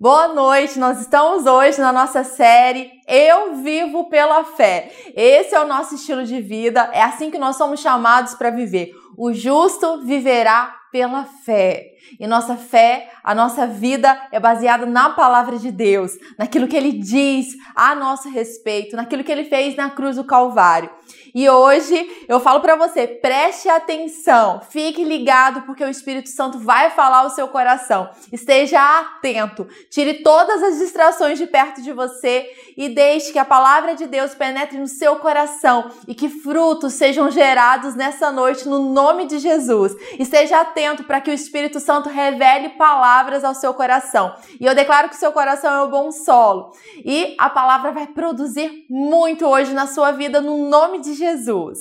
Boa noite, nós estamos hoje na nossa série Eu Vivo pela Fé. Esse é o nosso estilo de vida, é assim que nós somos chamados para viver. O justo viverá pela fé. E nossa fé, a nossa vida é baseada na palavra de Deus, naquilo que ele diz a nosso respeito, naquilo que ele fez na cruz do Calvário. E hoje eu falo para você, preste atenção, fique ligado porque o Espírito Santo vai falar o seu coração. Esteja atento, tire todas as distrações de perto de você e deixe que a palavra de Deus penetre no seu coração e que frutos sejam gerados nessa noite no nome de Jesus. Esteja atento para que o Espírito Santo revele palavras ao seu coração. E eu declaro que o seu coração é o bom solo e a palavra vai produzir muito hoje na sua vida no nome de Jesus.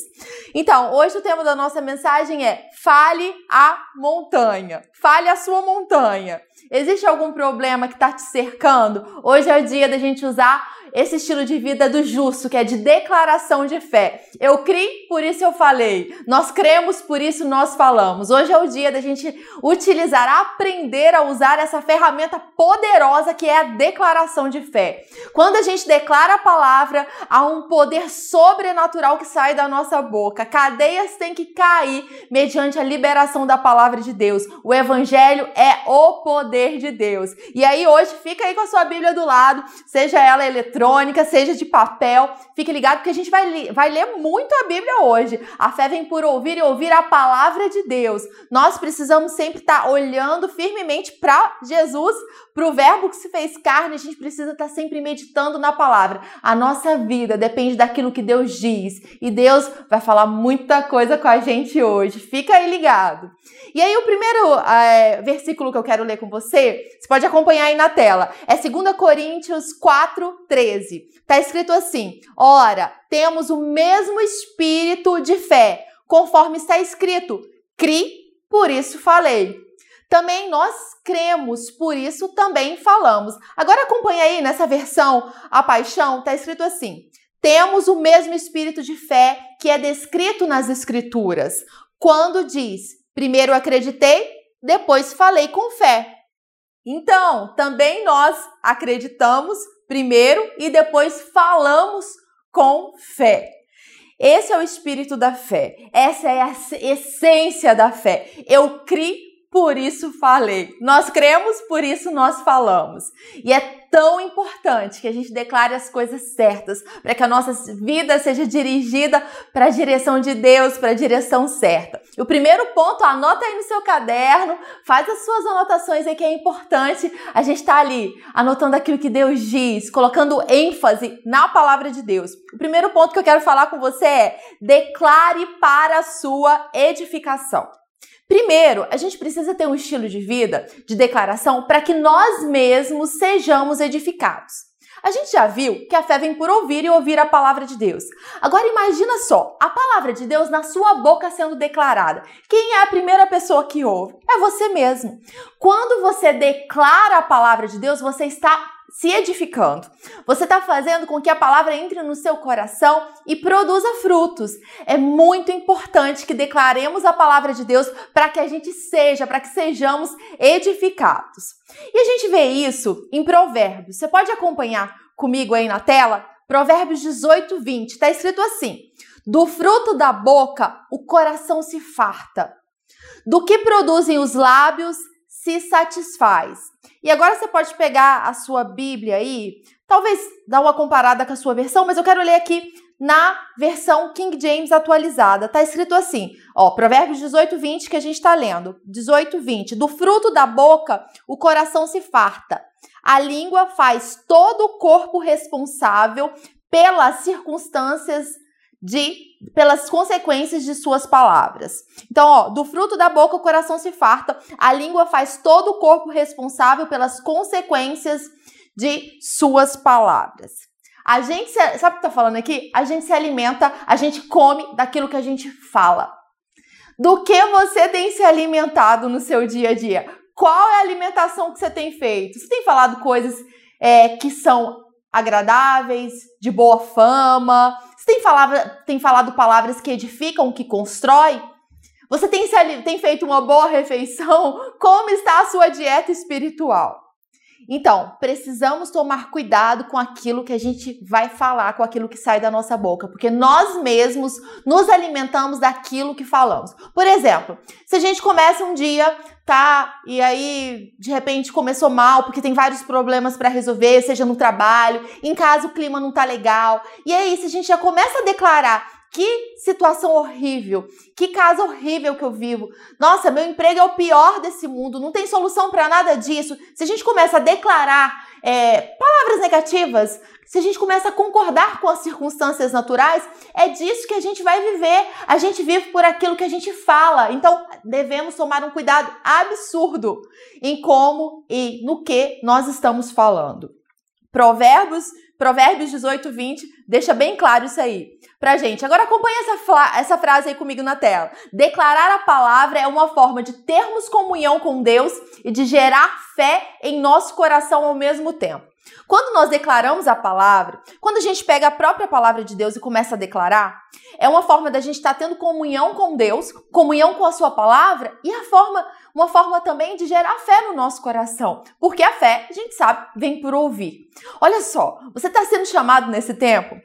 Então, hoje o tema da nossa mensagem é Fale a montanha. Fale a sua montanha. Existe algum problema que está te cercando? Hoje é o dia da gente usar esse estilo de vida do justo, que é de declaração de fé. Eu criei, por isso eu falei. Nós cremos, por isso nós falamos. Hoje é o dia da gente utilizar, aprender a usar essa ferramenta poderosa que é a declaração de fé. Quando a gente declara a palavra, há um poder sobrenatural que sai da nossa boca. Cadeias têm que cair mediante a liberação da palavra de Deus. O evangelho é o poder de Deus. E aí hoje fica aí com a sua Bíblia do lado, seja ela eletrônica eletrônica, seja de papel. Fique ligado que a gente vai, vai ler muito a Bíblia hoje. A fé vem por ouvir e ouvir a palavra de Deus. Nós precisamos sempre estar olhando firmemente para Jesus, para o Verbo que se fez carne. A gente precisa estar sempre meditando na palavra. A nossa vida depende daquilo que Deus diz. E Deus vai falar muita coisa com a gente hoje. Fica aí ligado. E aí, o primeiro é, versículo que eu quero ler com você, você pode acompanhar aí na tela, é 2 Coríntios 4, 3. 13. Está escrito assim: Ora, temos o mesmo espírito de fé, conforme está escrito: Cri, por isso falei. Também nós cremos, por isso também falamos. Agora acompanha aí nessa versão A Paixão, está escrito assim: Temos o mesmo espírito de fé que é descrito nas Escrituras, quando diz: Primeiro acreditei, depois falei com fé. Então, também nós acreditamos, primeiro e depois falamos com fé. Esse é o espírito da fé. Essa é a essência da fé. Eu criei por isso falei. Nós cremos, por isso nós falamos. E é tão importante que a gente declare as coisas certas, para que a nossa vida seja dirigida para a direção de Deus, para a direção certa. o primeiro ponto, anota aí no seu caderno, faz as suas anotações aí que é importante. A gente está ali anotando aquilo que Deus diz, colocando ênfase na palavra de Deus. O primeiro ponto que eu quero falar com você é: declare para a sua edificação. Primeiro, a gente precisa ter um estilo de vida de declaração para que nós mesmos sejamos edificados. A gente já viu que a fé vem por ouvir e ouvir a palavra de Deus. Agora imagina só, a palavra de Deus na sua boca sendo declarada. Quem é a primeira pessoa que ouve? É você mesmo. Quando você declara a palavra de Deus, você está se edificando. Você está fazendo com que a palavra entre no seu coração e produza frutos. É muito importante que declaremos a palavra de Deus para que a gente seja, para que sejamos edificados. E a gente vê isso em Provérbios. Você pode acompanhar comigo aí na tela? Provérbios 18, 20. Está escrito assim: Do fruto da boca o coração se farta, do que produzem os lábios se satisfaz. E agora você pode pegar a sua Bíblia aí, talvez dar uma comparada com a sua versão, mas eu quero ler aqui na versão King James atualizada. Tá escrito assim, ó, Provérbios 18, 20 que a gente está lendo. 18, 20. Do fruto da boca o coração se farta. A língua faz todo o corpo responsável pelas circunstâncias de pelas consequências de suas palavras. Então, ó, do fruto da boca o coração se farta, a língua faz todo o corpo responsável pelas consequências de suas palavras. A gente, se, sabe o que tá falando aqui? A gente se alimenta, a gente come daquilo que a gente fala. Do que você tem se alimentado no seu dia a dia? Qual é a alimentação que você tem feito? Você tem falado coisas é, que são agradáveis, de boa fama? Tem falado, tem falado palavras que edificam, que constrói? Você tem, tem feito uma boa refeição? Como está a sua dieta espiritual? Então, precisamos tomar cuidado com aquilo que a gente vai falar, com aquilo que sai da nossa boca, porque nós mesmos nos alimentamos daquilo que falamos. Por exemplo, se a gente começa um dia, tá, e aí de repente começou mal, porque tem vários problemas para resolver, seja no trabalho, em casa o clima não tá legal, e aí se a gente já começa a declarar que situação horrível, que casa horrível que eu vivo. Nossa, meu emprego é o pior desse mundo, não tem solução para nada disso. Se a gente começa a declarar é, palavras negativas, se a gente começa a concordar com as circunstâncias naturais, é disso que a gente vai viver. A gente vive por aquilo que a gente fala. Então, devemos tomar um cuidado absurdo em como e no que nós estamos falando. Provérbios, Provérbios 18, 20, deixa bem claro isso aí pra gente. Agora acompanha essa, essa frase aí comigo na tela. Declarar a palavra é uma forma de termos comunhão com Deus e de gerar fé em nosso coração ao mesmo tempo. Quando nós declaramos a palavra, quando a gente pega a própria palavra de Deus e começa a declarar, é uma forma da gente estar tá tendo comunhão com Deus, comunhão com a sua palavra e a forma, uma forma também de gerar fé no nosso coração. Porque a fé, a gente sabe, vem por ouvir. Olha só, você está sendo chamado nesse tempo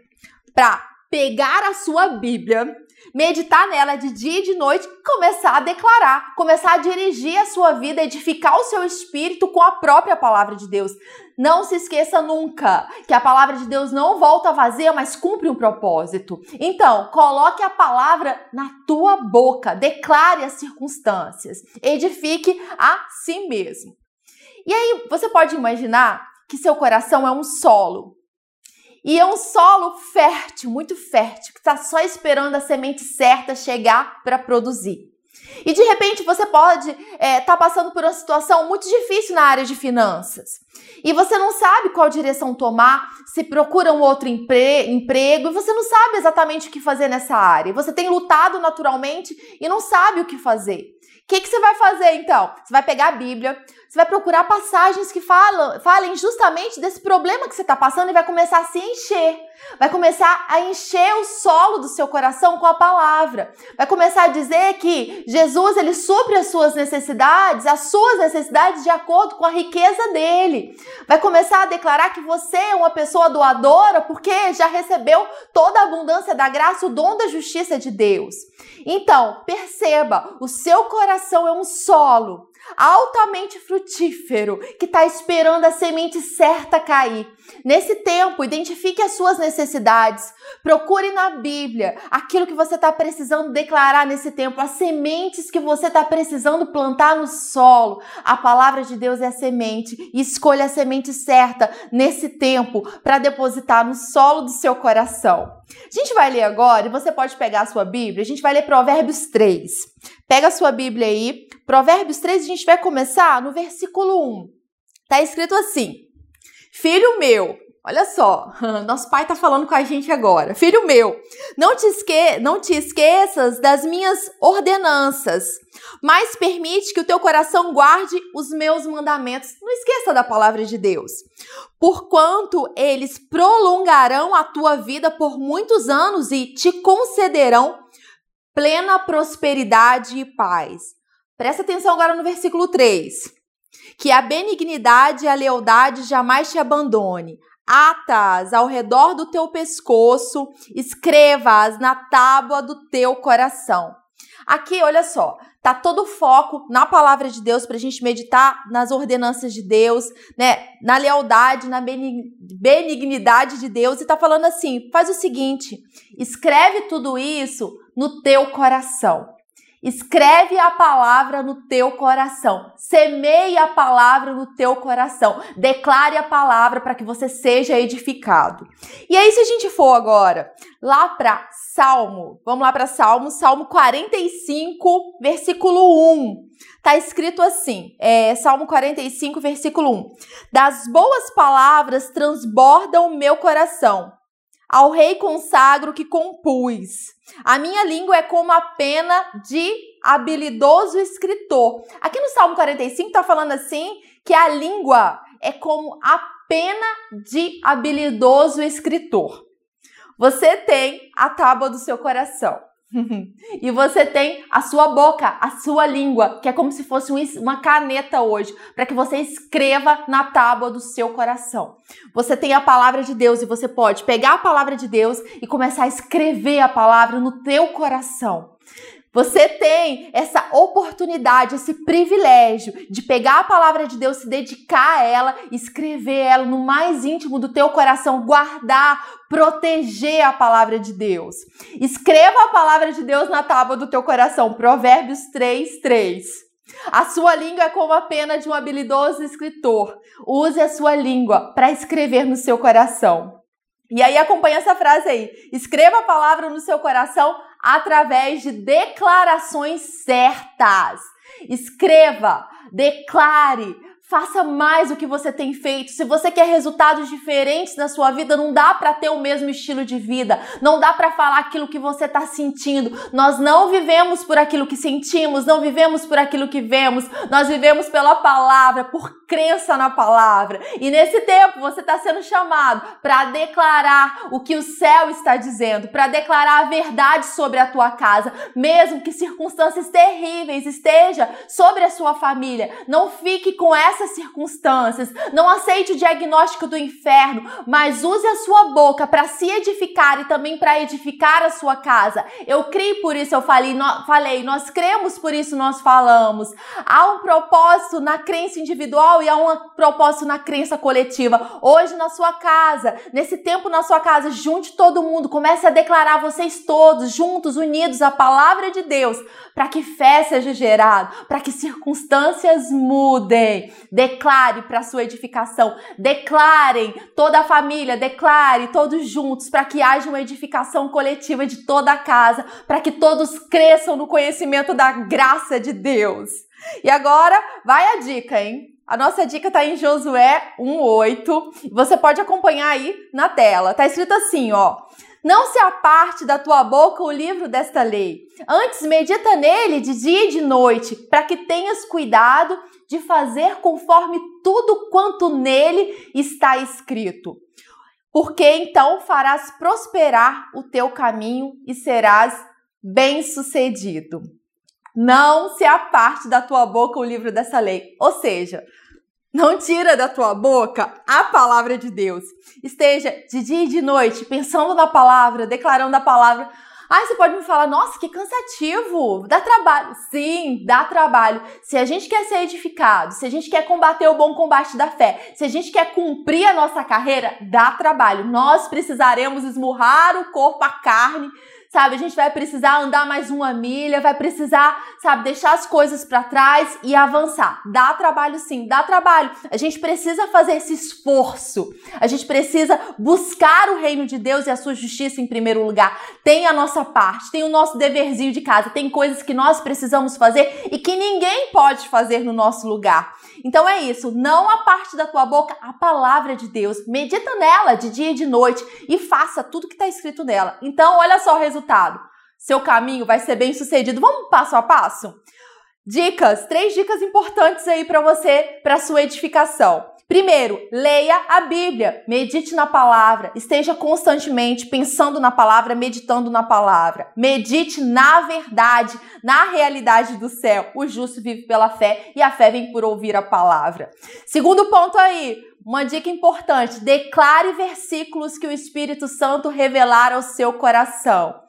para pegar a sua Bíblia, meditar nela de dia e de noite começar a declarar, começar a dirigir a sua vida, edificar o seu espírito com a própria palavra de Deus. Não se esqueça nunca que a palavra de Deus não volta vazia, mas cumpre um propósito. Então, coloque a palavra na tua boca, declare as circunstâncias, edifique a si mesmo. E aí, você pode imaginar que seu coração é um solo e é um solo fértil, muito fértil, que está só esperando a semente certa chegar para produzir. E de repente você pode estar é, tá passando por uma situação muito difícil na área de finanças. E você não sabe qual direção tomar, se procura um outro empre emprego e você não sabe exatamente o que fazer nessa área. Você tem lutado naturalmente e não sabe o que fazer. O que, que você vai fazer então? Você vai pegar a Bíblia, você vai procurar passagens que falam, falem justamente desse problema que você está passando e vai começar a se encher. Vai começar a encher o solo do seu coração com a palavra. Vai começar a dizer que Jesus ele supre as suas necessidades, as suas necessidades de acordo com a riqueza dele. Vai começar a declarar que você é uma pessoa doadora porque já recebeu toda a abundância da graça, o dom da justiça de Deus. Então, perceba, o seu coração é um solo altamente frutífero que está esperando a semente certa cair. Nesse tempo, identifique as suas necessidades, procure na Bíblia aquilo que você está precisando declarar nesse tempo, as sementes que você está precisando plantar no solo. A palavra de Deus é a semente escolha a semente certa nesse tempo para depositar no solo do seu coração. A gente vai ler agora e você pode pegar a sua Bíblia, a gente vai ler Provérbios 3. Pega a sua Bíblia aí, Provérbios 3, a gente vai começar no versículo 1. Tá escrito assim: Filho meu, olha só, nosso pai tá falando com a gente agora. Filho meu, não te, esque não te esqueças das minhas ordenanças, mas permite que o teu coração guarde os meus mandamentos. Não esqueça da palavra de Deus. Porquanto eles prolongarão a tua vida por muitos anos e te concederão plena prosperidade e paz. Presta atenção agora no versículo 3. Que a benignidade e a lealdade jamais te abandone. Atas ao redor do teu pescoço, escreva-as na tábua do teu coração. Aqui, olha só, tá todo o foco na palavra de Deus para a gente meditar nas ordenanças de Deus, né? Na lealdade, na benignidade de Deus e tá falando assim: faz o seguinte, escreve tudo isso no teu coração. Escreve a palavra no teu coração. Semeie a palavra no teu coração. Declare a palavra para que você seja edificado. E aí, se a gente for agora lá para Salmo, vamos lá para Salmo, Salmo 45, versículo 1. Tá escrito assim, é, Salmo 45, versículo 1. Das boas palavras transborda o meu coração ao rei consagro que compus. A minha língua é como a pena de habilidoso escritor. Aqui no Salmo 45 está falando assim que a língua é como a pena de habilidoso escritor. Você tem a tábua do seu coração. e você tem a sua boca, a sua língua, que é como se fosse uma caneta hoje, para que você escreva na tábua do seu coração. Você tem a palavra de Deus e você pode pegar a palavra de Deus e começar a escrever a palavra no teu coração. Você tem essa oportunidade, esse privilégio de pegar a palavra de Deus, se dedicar a ela, escrever ela no mais íntimo do teu coração, guardar, proteger a palavra de Deus. Escreva a palavra de Deus na tábua do teu coração. Provérbios 3, 3. A sua língua é como a pena de um habilidoso escritor. Use a sua língua para escrever no seu coração. E aí acompanha essa frase aí. Escreva a palavra no seu coração através de declarações certas. Escreva, declare, Faça mais o que você tem feito. Se você quer resultados diferentes na sua vida, não dá para ter o mesmo estilo de vida. Não dá para falar aquilo que você está sentindo. Nós não vivemos por aquilo que sentimos, não vivemos por aquilo que vemos. Nós vivemos pela palavra, por crença na palavra. E nesse tempo você está sendo chamado para declarar o que o céu está dizendo, para declarar a verdade sobre a tua casa, mesmo que circunstâncias terríveis estejam sobre a sua família. Não fique com essa essas circunstâncias. Não aceite o diagnóstico do inferno, mas use a sua boca para se edificar e também para edificar a sua casa. Eu creio por isso, eu falei, no, falei, nós cremos por isso nós falamos. Há um propósito na crença individual e há um propósito na crença coletiva. Hoje na sua casa, nesse tempo na sua casa, junte todo mundo, comece a declarar vocês todos juntos, unidos a palavra de Deus, para que fé seja gerado, para que circunstâncias mudem. Declare para sua edificação. Declarem toda a família, declare todos juntos para que haja uma edificação coletiva de toda a casa, para que todos cresçam no conhecimento da graça de Deus. E agora vai a dica, hein? A nossa dica está em Josué 1:8. Você pode acompanhar aí na tela. Tá escrito assim, ó: não se aparte da tua boca o livro desta lei. Antes, medita nele de dia e de noite, para que tenhas cuidado de fazer conforme tudo quanto nele está escrito. Porque então farás prosperar o teu caminho e serás bem-sucedido. Não se aparte da tua boca o livro dessa lei. Ou seja, não tira da tua boca a palavra de Deus. Esteja de dia e de noite pensando na palavra, declarando a palavra. Ai, você pode me falar, nossa, que cansativo, dá trabalho. Sim, dá trabalho. Se a gente quer ser edificado, se a gente quer combater o bom combate da fé, se a gente quer cumprir a nossa carreira, dá trabalho. Nós precisaremos esmurrar o corpo, a carne, sabe? A gente vai precisar andar mais uma milha, vai precisar, sabe, deixar as coisas para trás e avançar. Dá trabalho sim, dá trabalho. A gente precisa fazer esse esforço. A gente precisa buscar o reino de Deus e a sua justiça em primeiro lugar. Tem a nossa parte, tem o nosso deverzinho de casa, tem coisas que nós precisamos fazer e que ninguém pode fazer no nosso lugar. Então é isso, não a parte da tua boca, a palavra de Deus. Medita nela de dia e de noite e faça tudo que está escrito nela. Então, olha só o resultado. Seu caminho vai ser bem sucedido. Vamos passo a passo? Dicas, três dicas importantes aí para você, para sua edificação. Primeiro, leia a Bíblia, medite na palavra, esteja constantemente pensando na palavra, meditando na palavra. Medite na verdade, na realidade do céu. O justo vive pela fé e a fé vem por ouvir a palavra. Segundo ponto aí, uma dica importante: declare versículos que o Espírito Santo revelar ao seu coração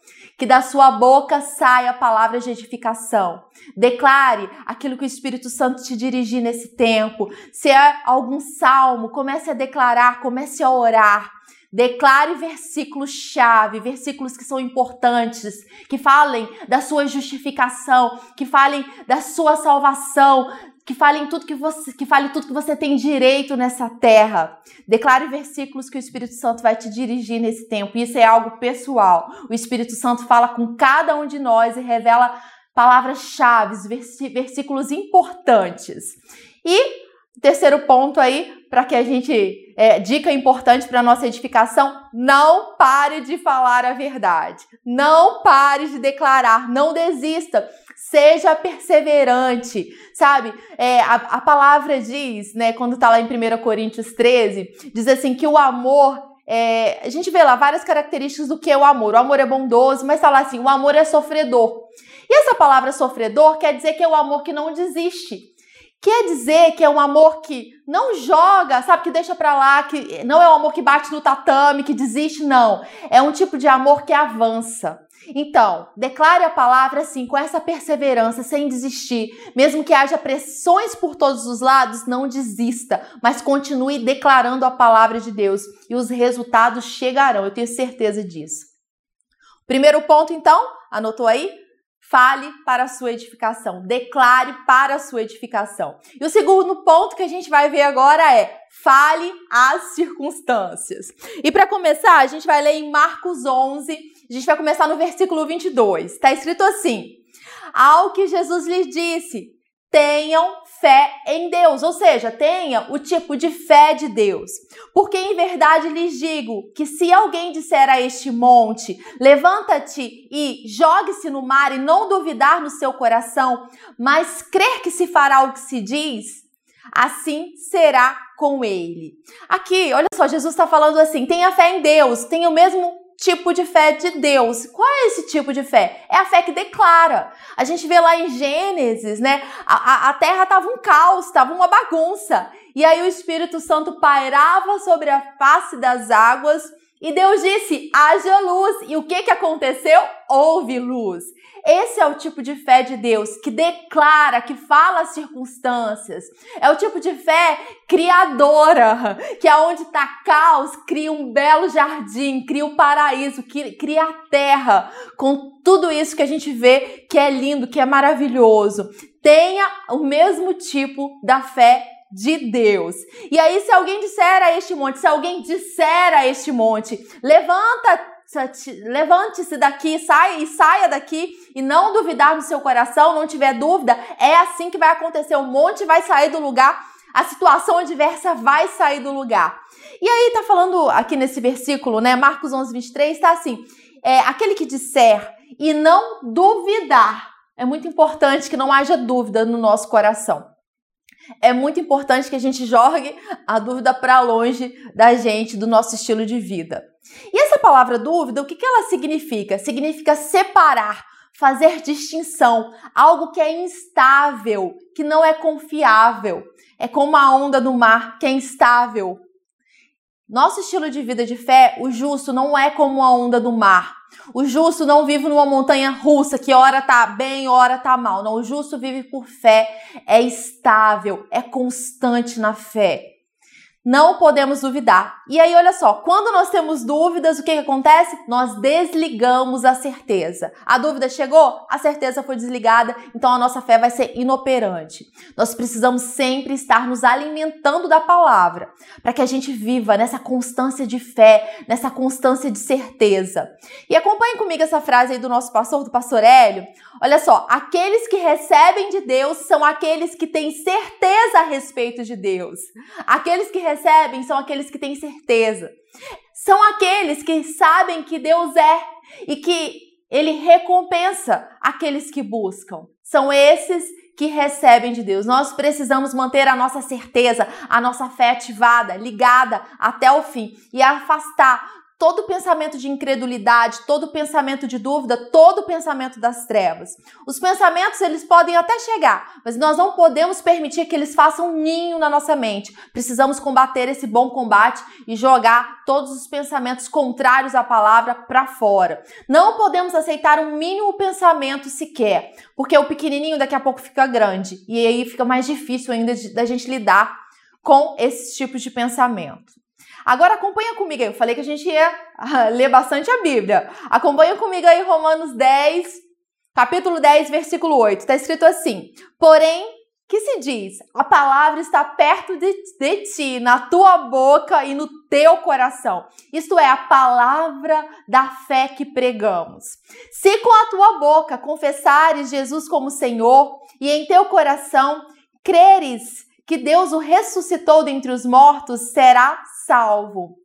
que da sua boca saia palavras de edificação. Declare aquilo que o Espírito Santo te dirigir nesse tempo. Se é algum salmo, comece a declarar, comece a orar. Declare versículos-chave, versículos que são importantes, que falem da sua justificação, que falem da sua salvação, que fale tudo que você, que fale tudo que você tem direito nessa terra. Declare versículos que o Espírito Santo vai te dirigir nesse tempo. Isso é algo pessoal. O Espírito Santo fala com cada um de nós e revela palavras-chave, versículos importantes. E terceiro ponto aí, para que a gente. É, dica importante para nossa edificação: não pare de falar a verdade. Não pare de declarar. Não desista. Seja perseverante, sabe? É, a, a palavra diz, né, quando tá lá em 1 Coríntios 13, diz assim que o amor É, a gente vê lá várias características do que é o amor. O amor é bondoso, mas tá lá assim, o amor é sofredor. E essa palavra sofredor quer dizer que é o amor que não desiste. Quer dizer que é um amor que não joga, sabe, que deixa pra lá, que não é um amor que bate no tatame, que desiste, não. É um tipo de amor que avança. Então, declare a palavra assim, com essa perseverança, sem desistir. Mesmo que haja pressões por todos os lados, não desista, mas continue declarando a palavra de Deus e os resultados chegarão, eu tenho certeza disso. Primeiro ponto, então, anotou aí? Fale para a sua edificação, declare para a sua edificação. E o segundo ponto que a gente vai ver agora é fale as circunstâncias. E para começar, a gente vai ler em Marcos 11, a gente vai começar no versículo 22. Está escrito assim: Ao que Jesus lhes disse: tenham fé em Deus, ou seja, tenha o tipo de fé de Deus. Porque em verdade lhes digo que se alguém disser a este monte: levanta-te e jogue-se no mar e não duvidar no seu coração, mas crer que se fará o que se diz, assim será com ele. Aqui, olha só, Jesus está falando assim: tenha fé em Deus, tenha o mesmo tipo de fé de Deus. Qual é esse tipo de fé? É a fé que declara. A gente vê lá em Gênesis, né? A, a, a terra estava um caos, estava uma bagunça. E aí o Espírito Santo pairava sobre a face das águas e Deus disse: haja luz. E o que, que aconteceu? Houve luz. Esse é o tipo de fé de Deus que declara, que fala as circunstâncias. É o tipo de fé criadora, que é onde está caos, cria um belo jardim, cria o um paraíso, cria a terra, com tudo isso que a gente vê que é lindo, que é maravilhoso. Tenha o mesmo tipo da fé de Deus. E aí, se alguém disser a este monte, se alguém disser a este monte, levanta levante-se daqui, saia e saia daqui e não duvidar no seu coração, não tiver dúvida, é assim que vai acontecer. O monte vai sair do lugar, a situação adversa vai sair do lugar. E aí tá falando aqui nesse versículo, né, Marcos 11, 23, tá assim, é, aquele que disser e não duvidar, é muito importante que não haja dúvida no nosso coração é muito importante que a gente jogue a dúvida para longe da gente, do nosso estilo de vida. E essa palavra dúvida, o que, que ela significa? Significa separar, fazer distinção, algo que é instável, que não é confiável. É como a onda do mar, que é instável. Nosso estilo de vida de fé, o justo, não é como a onda do mar. O justo não vive numa montanha russa que hora tá bem, hora tá mal. Não, o justo vive por fé, é estável, é constante na fé. Não podemos duvidar. E aí, olha só, quando nós temos dúvidas, o que, que, acontece? Nós desligamos a certeza. A dúvida chegou, a certeza foi desligada, então a nossa fé vai ser inoperante. Nós precisamos sempre estar nos alimentando da palavra, para que a gente viva nessa constância de fé, nessa constância de certeza. E acompanhe comigo essa frase aí do nosso pastor, do pastor Hélio. Olha só, aqueles que recebem de Deus são aqueles que têm certeza a respeito de Deus. Aqueles que recebem são aqueles que têm certeza. São aqueles que sabem que Deus é e que ele recompensa aqueles que buscam. São esses que recebem de Deus. Nós precisamos manter a nossa certeza, a nossa fé ativada, ligada até o fim e afastar todo pensamento de incredulidade, todo pensamento de dúvida, todo pensamento das trevas. Os pensamentos eles podem até chegar, mas nós não podemos permitir que eles façam ninho na nossa mente. Precisamos combater esse bom combate e jogar todos os pensamentos contrários à palavra para fora. Não podemos aceitar um mínimo pensamento sequer, porque o pequenininho daqui a pouco fica grande e aí fica mais difícil ainda da gente lidar com esses tipos de pensamento. Agora acompanha comigo aí. Eu falei que a gente ia ah, ler bastante a Bíblia. Acompanha comigo aí Romanos 10, capítulo 10, versículo 8. Está escrito assim: Porém, que se diz? A palavra está perto de, de, ti, na tua boca e no teu coração. Isto é, a palavra da fé que pregamos. Se com a tua boca confessares Jesus como Senhor e em teu coração creres que Deus o ressuscitou dentre os mortos, será salvo.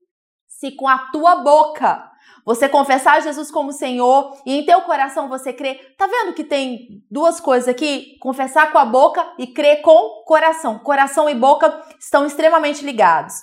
Se com a tua boca você confessar Jesus como Senhor e em teu coração você crer, tá vendo que tem duas coisas aqui? Confessar com a boca e crer com o coração. Coração e boca estão extremamente ligados.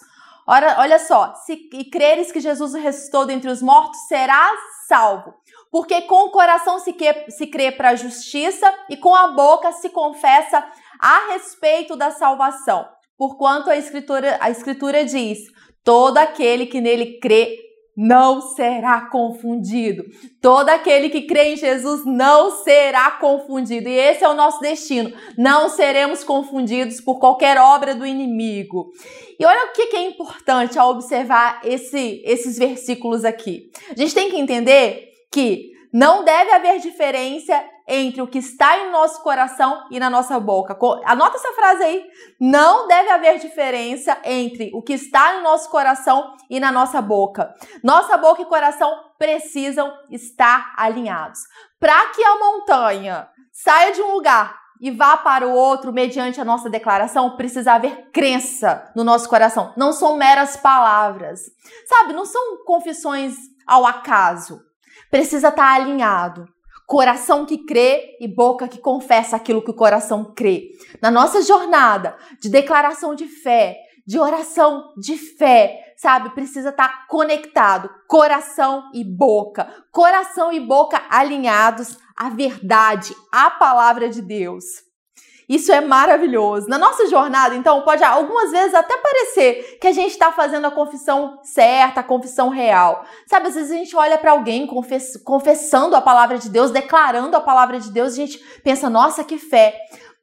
Olha, olha só, se creres que Jesus ressuscitou dentre os mortos, serás salvo. Porque com o coração se, que, se crê para a justiça e com a boca se confessa a respeito da salvação. Porquanto a escritura, a escritura diz: todo aquele que nele crê não será confundido. Todo aquele que crê em Jesus não será confundido. E esse é o nosso destino. Não seremos confundidos por qualquer obra do inimigo. E olha o que é importante ao observar esse, esses versículos aqui. A gente tem que entender que não deve haver diferença entre o que está em nosso coração e na nossa boca. Anota essa frase aí. Não deve haver diferença entre o que está no nosso coração e na nossa boca. Nossa boca e coração precisam estar alinhados. Para que a montanha saia de um lugar e vá para o outro mediante a nossa declaração, precisa haver crença no nosso coração. Não são meras palavras. Sabe, não são confissões ao acaso. Precisa estar alinhado coração que crê e boca que confessa aquilo que o coração crê. Na nossa jornada de declaração de fé, de oração de fé, sabe? Precisa estar conectado, coração e boca. Coração e boca alinhados à verdade, à palavra de Deus. Isso é maravilhoso. Na nossa jornada, então, pode algumas vezes até parecer que a gente está fazendo a confissão certa, a confissão real. Sabe, às vezes a gente olha para alguém confess confessando a palavra de Deus, declarando a palavra de Deus, a gente pensa, nossa, que fé.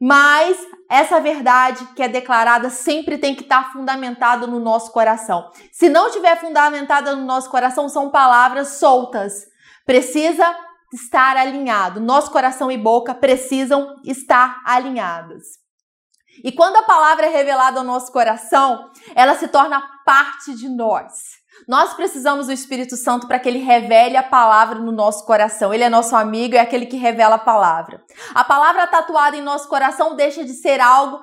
Mas essa verdade que é declarada sempre tem que estar tá fundamentada no nosso coração. Se não tiver fundamentada no nosso coração, são palavras soltas. Precisa estar alinhado. Nosso coração e boca precisam estar alinhados. E quando a palavra é revelada ao nosso coração, ela se torna parte de nós. Nós precisamos do Espírito Santo para que ele revele a palavra no nosso coração. Ele é nosso amigo, é aquele que revela a palavra. A palavra tatuada em nosso coração deixa de ser algo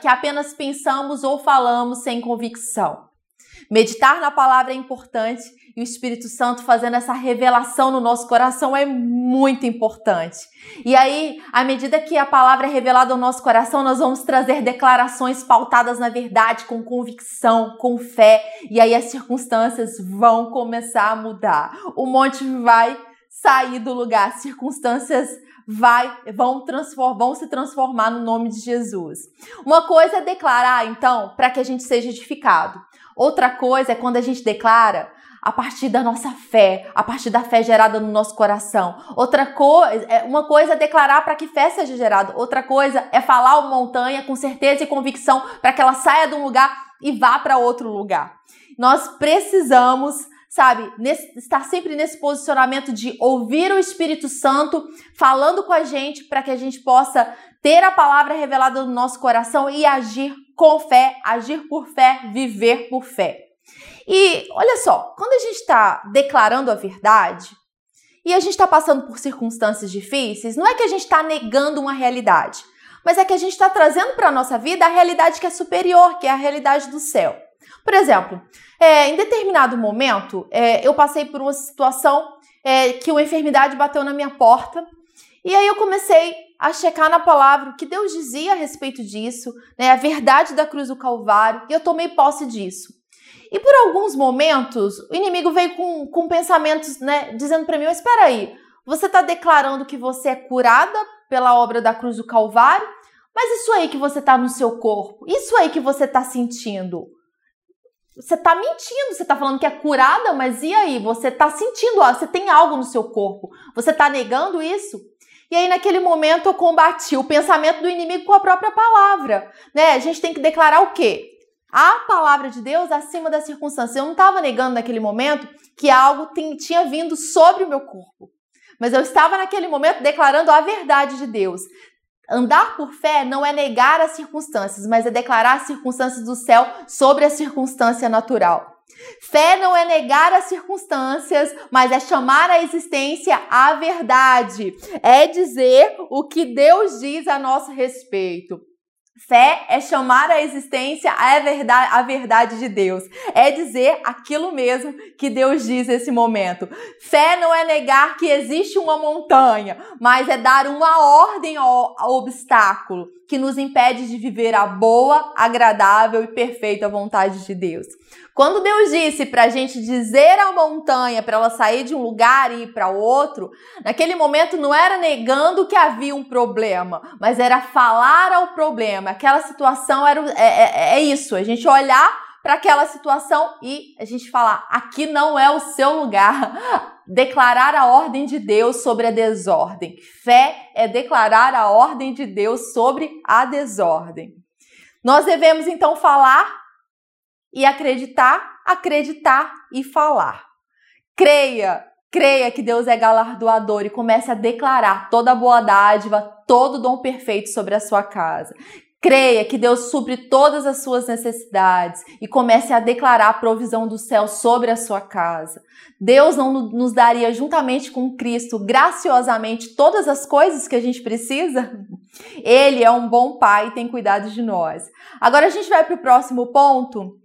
que apenas pensamos ou falamos sem convicção. Meditar na palavra é importante e o Espírito Santo fazendo essa revelação no nosso coração é muito importante. E aí, à medida que a palavra é revelada ao nosso coração, nós vamos trazer declarações pautadas na verdade, com convicção, com fé, e aí as circunstâncias vão começar a mudar. O monte vai sair do lugar, as circunstâncias vai, vão, vão se transformar no nome de Jesus. Uma coisa é declarar, então, para que a gente seja edificado. Outra coisa é quando a gente declara a partir da nossa fé, a partir da fé gerada no nosso coração. Outra coisa, é, uma coisa é declarar para que fé seja gerada, outra coisa é falar uma montanha com certeza e convicção para que ela saia de um lugar e vá para outro lugar. Nós precisamos sabe, nesse, estar sempre nesse posicionamento de ouvir o Espírito Santo falando com a gente para que a gente possa ter a palavra revelada no nosso coração e agir com fé, agir por fé, viver por fé. E olha só, quando a gente está declarando a verdade e a gente está passando por circunstâncias difíceis, não é que a gente está negando uma realidade, mas é que a gente está trazendo para a nossa vida a realidade que é superior, que é a realidade do céu. Por exemplo, é, em determinado momento, é, eu passei por uma situação é, que uma enfermidade bateu na minha porta e aí eu comecei a checar na palavra o que Deus dizia a respeito disso, né, a verdade da cruz do Calvário, e eu tomei posse disso. E por alguns momentos, o inimigo veio com, com pensamentos, né, dizendo para mim: mas espera aí, você está declarando que você é curada pela obra da cruz do Calvário, mas isso aí que você está no seu corpo, isso aí que você está sentindo, você está mentindo, você está falando que é curada, mas e aí? Você está sentindo, você tem algo no seu corpo, você está negando isso? E aí, naquele momento, eu combati o pensamento do inimigo com a própria palavra. Né? A gente tem que declarar o quê? a palavra de Deus acima das circunstâncias. Eu não estava negando naquele momento que algo tinha vindo sobre o meu corpo, mas eu estava naquele momento declarando a verdade de Deus. Andar por fé não é negar as circunstâncias, mas é declarar as circunstâncias do céu sobre a circunstância natural. Fé não é negar as circunstâncias, mas é chamar à existência a verdade. É dizer o que Deus diz a nosso respeito. Fé é chamar à existência a verdade, a verdade de Deus. É dizer aquilo mesmo que Deus diz nesse momento. Fé não é negar que existe uma montanha, mas é dar uma ordem ao, ao obstáculo que nos impede de viver a boa, agradável e perfeita vontade de Deus. Quando Deus disse para a gente dizer à montanha para ela sair de um lugar e ir para outro, naquele momento não era negando que havia um problema, mas era falar ao problema. Aquela situação era é, é, é isso, a gente olhar para aquela situação e a gente falar: aqui não é o seu lugar. Declarar a ordem de Deus sobre a desordem. Fé é declarar a ordem de Deus sobre a desordem. Nós devemos então falar e acreditar, acreditar e falar. Creia, creia que Deus é galardoador e comece a declarar toda boa dádiva, todo dom perfeito sobre a sua casa. Creia que Deus supre todas as suas necessidades e comece a declarar a provisão do céu sobre a sua casa. Deus não nos daria, juntamente com Cristo, graciosamente todas as coisas que a gente precisa? Ele é um bom pai e tem cuidado de nós. Agora a gente vai para o próximo ponto,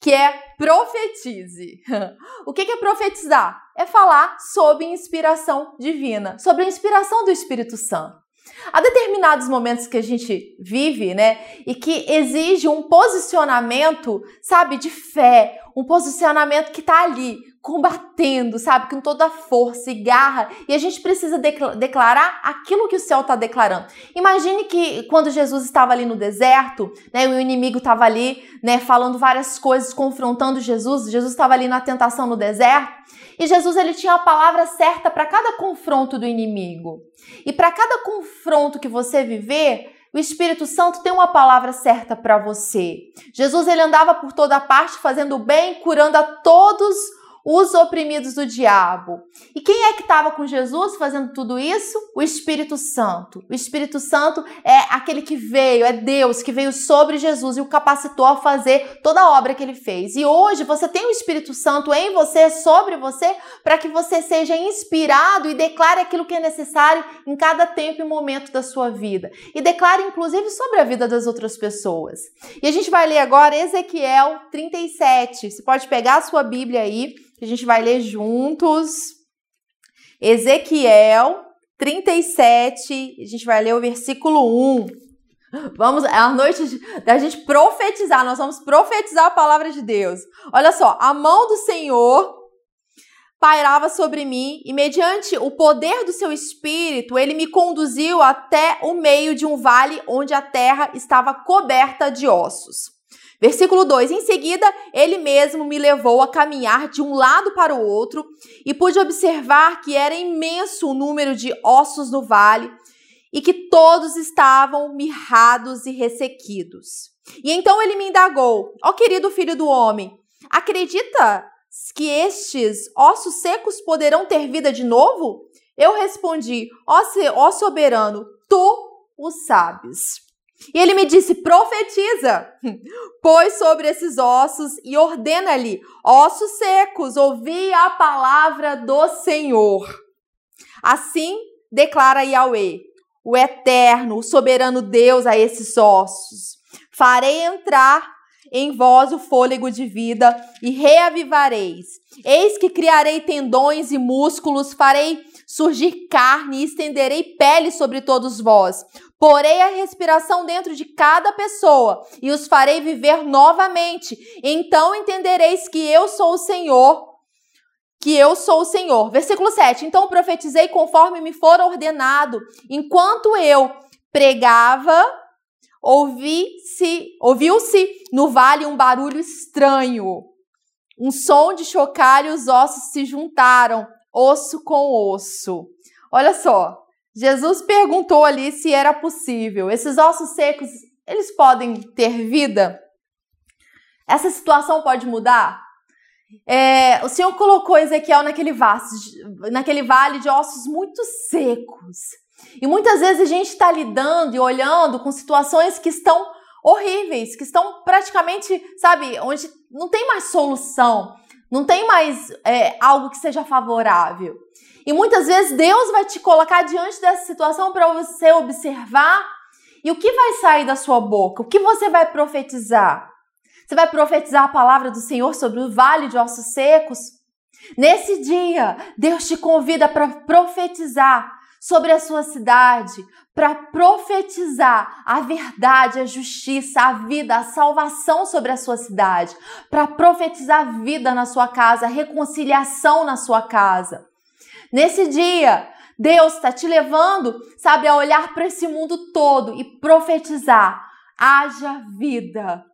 que é profetize. O que é profetizar? É falar sobre inspiração divina, sobre a inspiração do Espírito Santo. Há determinados momentos que a gente vive, né, e que exige um posicionamento, sabe, de fé, um posicionamento que está ali, combatendo, sabe, com toda a força e garra, e a gente precisa declarar aquilo que o céu está declarando. Imagine que quando Jesus estava ali no deserto, né, o inimigo estava ali, né, falando várias coisas, confrontando Jesus, Jesus estava ali na tentação no deserto, e Jesus ele tinha a palavra certa para cada confronto do inimigo. E para cada confronto que você viver, o Espírito Santo tem uma palavra certa para você. Jesus ele andava por toda parte fazendo bem, curando a todos os oprimidos do diabo. E quem é que estava com Jesus fazendo tudo isso? O Espírito Santo. O Espírito Santo é aquele que veio, é Deus que veio sobre Jesus e o capacitou a fazer toda a obra que ele fez. E hoje você tem o Espírito Santo em você, sobre você, para que você seja inspirado e declare aquilo que é necessário em cada tempo e momento da sua vida. E declare inclusive sobre a vida das outras pessoas. E a gente vai ler agora Ezequiel 37. Você pode pegar a sua Bíblia aí que a gente vai ler juntos. Ezequiel 37, a gente vai ler o versículo 1. Vamos, é a noite da gente profetizar, nós vamos profetizar a palavra de Deus. Olha só, a mão do Senhor pairava sobre mim e, mediante o poder do seu espírito, ele me conduziu até o meio de um vale onde a terra estava coberta de ossos. Versículo 2: Em seguida, ele mesmo me levou a caminhar de um lado para o outro e pude observar que era imenso o número de ossos no vale e que todos estavam mirrados e ressequidos. E então ele me indagou: Ó oh, querido filho do homem, acredita que estes ossos secos poderão ter vida de novo? Eu respondi: Ó oh, soberano, tu o sabes. E ele me disse: profetiza, pois sobre esses ossos e ordena-lhe: ossos secos, ouvi a palavra do Senhor. Assim declara Yahweh, o eterno, o soberano Deus a esses ossos: farei entrar em vós o fôlego de vida e reavivareis. Eis que criarei tendões e músculos, farei surgir carne e estenderei pele sobre todos vós. Porei a respiração dentro de cada pessoa e os farei viver novamente. Então entendereis que eu sou o Senhor, que eu sou o Senhor. Versículo 7. Então profetizei conforme me for ordenado. Enquanto eu pregava, ouvi-se, ouviu-se no vale um barulho estranho. Um som de chocar e os ossos se juntaram, osso com osso. Olha só, Jesus perguntou ali se era possível. Esses ossos secos, eles podem ter vida? Essa situação pode mudar? É, o Senhor colocou Ezequiel naquele, vaso, naquele vale de ossos muito secos. E muitas vezes a gente está lidando e olhando com situações que estão horríveis, que estão praticamente, sabe, onde não tem mais solução, não tem mais é, algo que seja favorável. E muitas vezes Deus vai te colocar diante dessa situação para você observar E o que vai sair da sua boca? O que você vai profetizar? Você vai profetizar a palavra do Senhor sobre o vale de ossos secos? Nesse dia, Deus te convida para profetizar sobre a sua cidade, para profetizar a verdade, a justiça, a vida, a salvação sobre a sua cidade, para profetizar vida na sua casa, reconciliação na sua casa. Nesse dia, Deus está te levando, sabe, a olhar para esse mundo todo e profetizar: haja vida,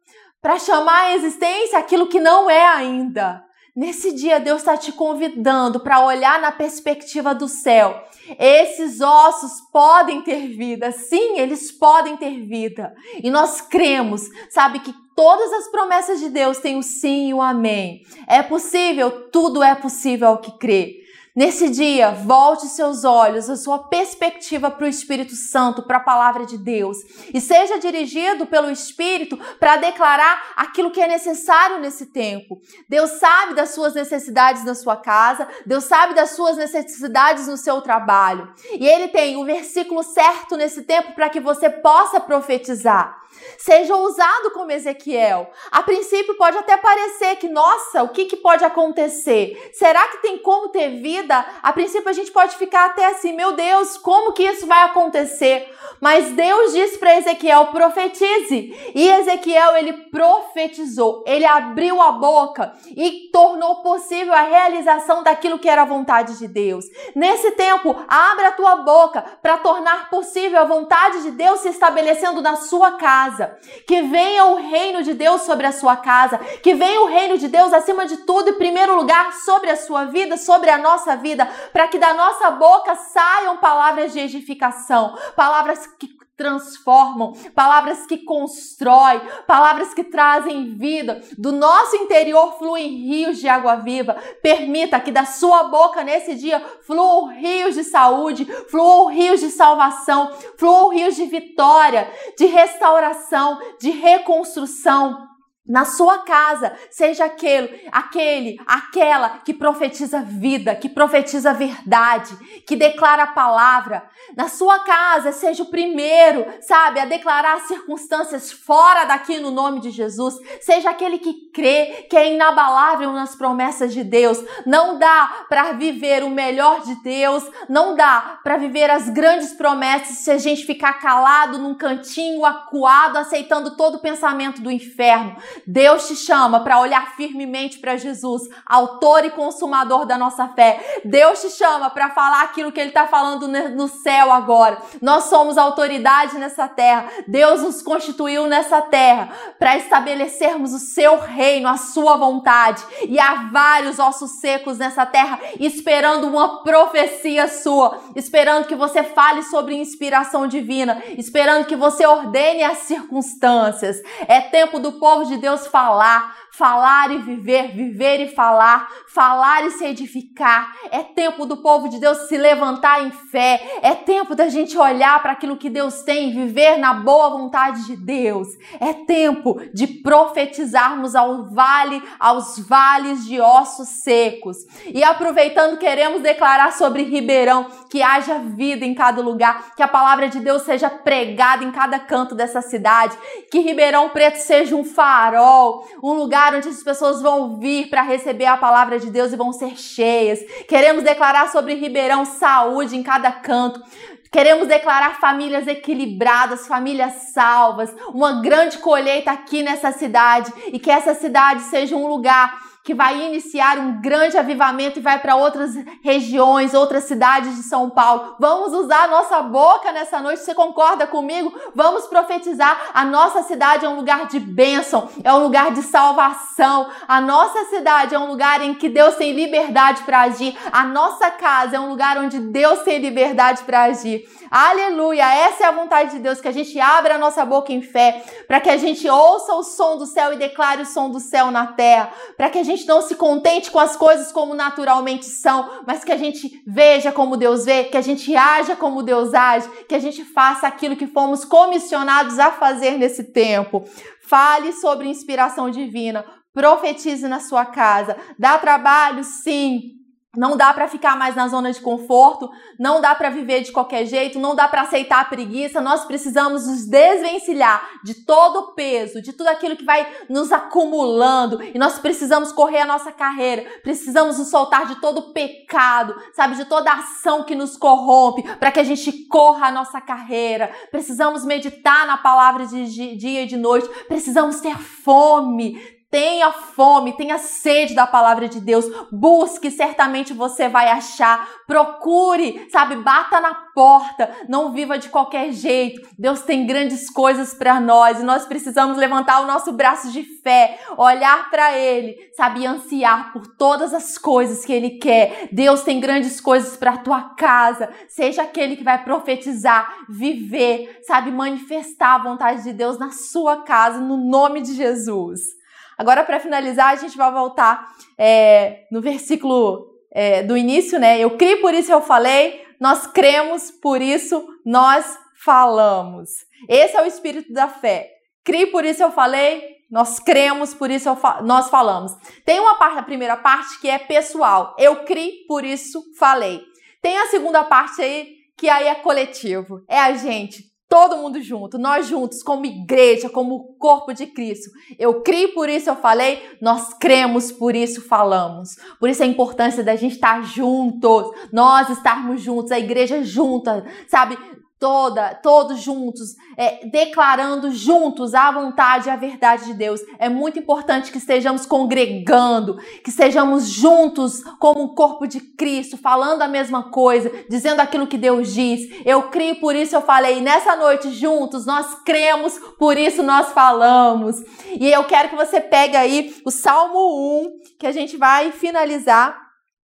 para chamar à existência aquilo que não é ainda. Nesse dia, Deus está te convidando para olhar na perspectiva do céu. Esses ossos podem ter vida, sim, eles podem ter vida. E nós cremos, sabe, que todas as promessas de Deus têm o sim e o amém. É possível, tudo é possível ao que crê. Nesse dia, volte seus olhos, a sua perspectiva para o Espírito Santo, para a palavra de Deus, e seja dirigido pelo Espírito para declarar aquilo que é necessário nesse tempo. Deus sabe das suas necessidades na sua casa, Deus sabe das suas necessidades no seu trabalho, e Ele tem o versículo certo nesse tempo para que você possa profetizar. Seja ousado como Ezequiel. A princípio pode até parecer que, nossa, o que, que pode acontecer? Será que tem como ter vida? A princípio a gente pode ficar até assim, meu Deus, como que isso vai acontecer? Mas Deus disse para Ezequiel: profetize. E Ezequiel, ele profetizou, ele abriu a boca e tornou possível a realização daquilo que era a vontade de Deus. Nesse tempo, abra a tua boca para tornar possível a vontade de Deus se estabelecendo na sua casa. Que venha o reino de Deus sobre a sua casa, que venha o reino de Deus acima de tudo, em primeiro lugar, sobre a sua vida, sobre a nossa vida, para que da nossa boca saiam palavras de edificação, palavras que transformam, palavras que constroem, palavras que trazem vida. Do nosso interior fluem rios de água viva. Permita que da sua boca nesse dia fluam rios de saúde, fluam rios de salvação, fluam rios de vitória, de restauração, de reconstrução na sua casa, seja aquele, aquele, aquela que profetiza vida, que profetiza verdade, que declara a palavra. Na sua casa, seja o primeiro, sabe, a declarar circunstâncias fora daqui no nome de Jesus. Seja aquele que crê, que é inabalável nas promessas de Deus. Não dá para viver o melhor de Deus, não dá para viver as grandes promessas se a gente ficar calado num cantinho, acuado, aceitando todo o pensamento do inferno. Deus te chama para olhar firmemente para Jesus, autor e consumador da nossa fé. Deus te chama para falar aquilo que Ele está falando no céu agora. Nós somos autoridade nessa terra. Deus nos constituiu nessa terra para estabelecermos o seu reino, a sua vontade. E há vários ossos secos nessa terra esperando uma profecia sua, esperando que você fale sobre inspiração divina, esperando que você ordene as circunstâncias. É tempo do povo de Deus falar, falar e viver, viver e falar, falar e se edificar. É tempo do povo de Deus se levantar em fé. É tempo da gente olhar para aquilo que Deus tem, viver na boa vontade de Deus. É tempo de profetizarmos ao vale, aos vales de ossos secos. E aproveitando, queremos declarar sobre Ribeirão que haja vida em cada lugar, que a palavra de Deus seja pregada em cada canto dessa cidade, que Ribeirão Preto seja um farol, um lugar onde as pessoas vão vir para receber a palavra de Deus e vão ser cheias. Queremos declarar sobre Ribeirão saúde em cada canto. Queremos declarar famílias equilibradas, famílias salvas, uma grande colheita aqui nessa cidade e que essa cidade seja um lugar que vai iniciar um grande avivamento e vai para outras regiões, outras cidades de São Paulo. Vamos usar a nossa boca nessa noite. Você concorda comigo? Vamos profetizar. A nossa cidade é um lugar de bênção, é um lugar de salvação. A nossa cidade é um lugar em que Deus tem liberdade para agir. A nossa casa é um lugar onde Deus tem liberdade para agir. Aleluia! Essa é a vontade de Deus, que a gente abra a nossa boca em fé, para que a gente ouça o som do céu e declare o som do céu na terra, para que a gente não se contente com as coisas como naturalmente são, mas que a gente veja como Deus vê, que a gente haja como Deus age, que a gente faça aquilo que fomos comissionados a fazer nesse tempo. Fale sobre inspiração divina, profetize na sua casa. Dá trabalho? Sim. Não dá para ficar mais na zona de conforto, não dá para viver de qualquer jeito, não dá para aceitar a preguiça. Nós precisamos nos desvencilhar de todo o peso, de tudo aquilo que vai nos acumulando, e nós precisamos correr a nossa carreira. Precisamos nos soltar de todo o pecado, sabe, de toda ação que nos corrompe, para que a gente corra a nossa carreira. Precisamos meditar na palavra de dia e de noite. Precisamos ter fome, Tenha fome, tenha sede da palavra de Deus. Busque, certamente você vai achar. Procure, sabe? Bata na porta. Não viva de qualquer jeito. Deus tem grandes coisas para nós e nós precisamos levantar o nosso braço de fé, olhar para Ele, sabe? Ansiar por todas as coisas que Ele quer. Deus tem grandes coisas para tua casa. Seja aquele que vai profetizar, viver, sabe? Manifestar a vontade de Deus na sua casa, no nome de Jesus. Agora, para finalizar, a gente vai voltar é, no versículo é, do início, né? Eu criei, por isso eu falei, nós cremos, por isso nós falamos. Esse é o espírito da fé. Criei, por isso eu falei, nós cremos, por isso fa nós falamos. Tem uma parte, a primeira parte, que é pessoal. Eu criei, por isso falei. Tem a segunda parte aí, que aí é coletivo. É a gente todo mundo junto, nós juntos, como igreja, como corpo de Cristo. Eu criei, por isso eu falei, nós cremos, por isso falamos. Por isso a importância da gente estar juntos, nós estarmos juntos, a igreja junta, sabe? Toda, todos juntos, é, declarando juntos a vontade e a verdade de Deus. É muito importante que estejamos congregando, que estejamos juntos como um corpo de Cristo, falando a mesma coisa, dizendo aquilo que Deus diz. Eu creio, por isso eu falei. Nessa noite, juntos, nós cremos, por isso nós falamos. E eu quero que você pegue aí o Salmo 1, que a gente vai finalizar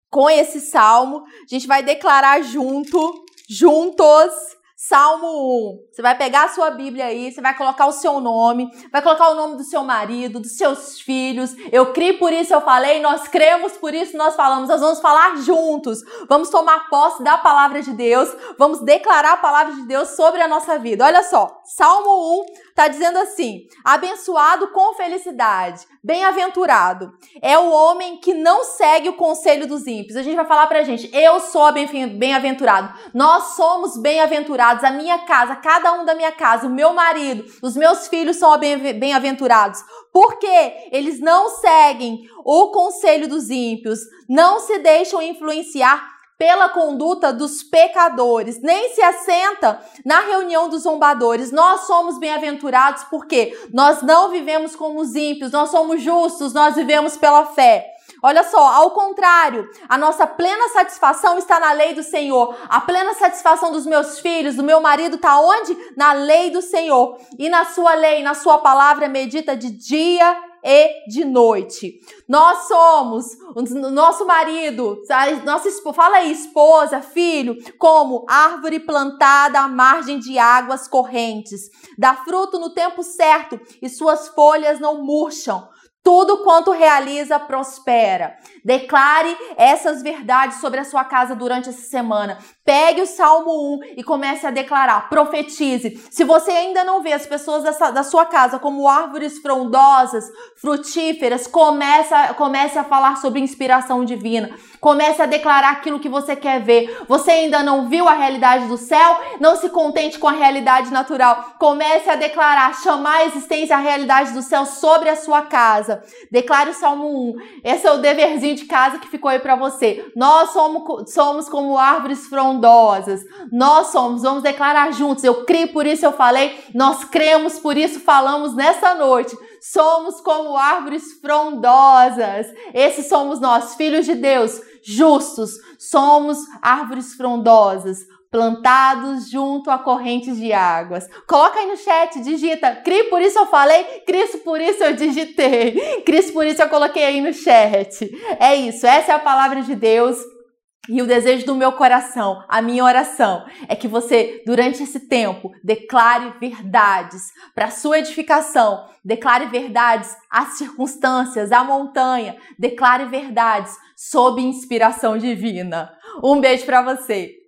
com esse salmo. A gente vai declarar junto, juntos Salmo 1. Você vai pegar a sua Bíblia aí, você vai colocar o seu nome, vai colocar o nome do seu marido, dos seus filhos. Eu criei por isso, eu falei, nós cremos por isso, nós falamos. Nós vamos falar juntos. Vamos tomar posse da palavra de Deus, vamos declarar a palavra de Deus sobre a nossa vida. Olha só, Salmo 1 está dizendo assim: abençoado com felicidade, bem-aventurado é o homem que não segue o conselho dos ímpios. A gente vai falar pra gente, eu sou bem-aventurado, nós somos bem-aventurados a minha casa, cada um da minha casa, o meu marido, os meus filhos são bem-aventurados. Porque eles não seguem o conselho dos ímpios, não se deixam influenciar pela conduta dos pecadores, nem se assenta na reunião dos zombadores. Nós somos bem-aventurados porque nós não vivemos como os ímpios, nós somos justos, nós vivemos pela fé. Olha só, ao contrário, a nossa plena satisfação está na lei do Senhor. A plena satisfação dos meus filhos, do meu marido, está onde? Na lei do Senhor. E na sua lei, na sua palavra, medita de dia e de noite. Nós somos, nosso marido, nossa, fala aí, esposa, filho, como árvore plantada à margem de águas correntes, dá fruto no tempo certo e suas folhas não murcham. Tudo quanto realiza prospera. Declare essas verdades sobre a sua casa durante essa semana. Pegue o Salmo 1 e comece a declarar. Profetize. Se você ainda não vê as pessoas dessa, da sua casa como árvores frondosas, frutíferas, comece, comece a falar sobre inspiração divina. Comece a declarar aquilo que você quer ver. Você ainda não viu a realidade do céu? Não se contente com a realidade natural. Comece a declarar, chamar a existência, a realidade do céu sobre a sua casa casa. Declare o Salmo 1. Esse é o deverzinho de casa que ficou aí para você. Nós somos, somos como árvores frondosas. Nós somos, vamos declarar juntos. Eu creio, por isso eu falei. Nós cremos, por isso falamos nessa noite. Somos como árvores frondosas. Esses somos nós, filhos de Deus, justos. Somos árvores frondosas plantados junto a correntes de águas. Coloca aí no chat, digita, Cri, por isso eu falei, Cristo, por isso eu digitei. Cristo, por isso eu coloquei aí no chat. É isso, essa é a palavra de Deus. E o desejo do meu coração, a minha oração, é que você, durante esse tempo, declare verdades para sua edificação, declare verdades às circunstâncias, à montanha, declare verdades sob inspiração divina. Um beijo para você.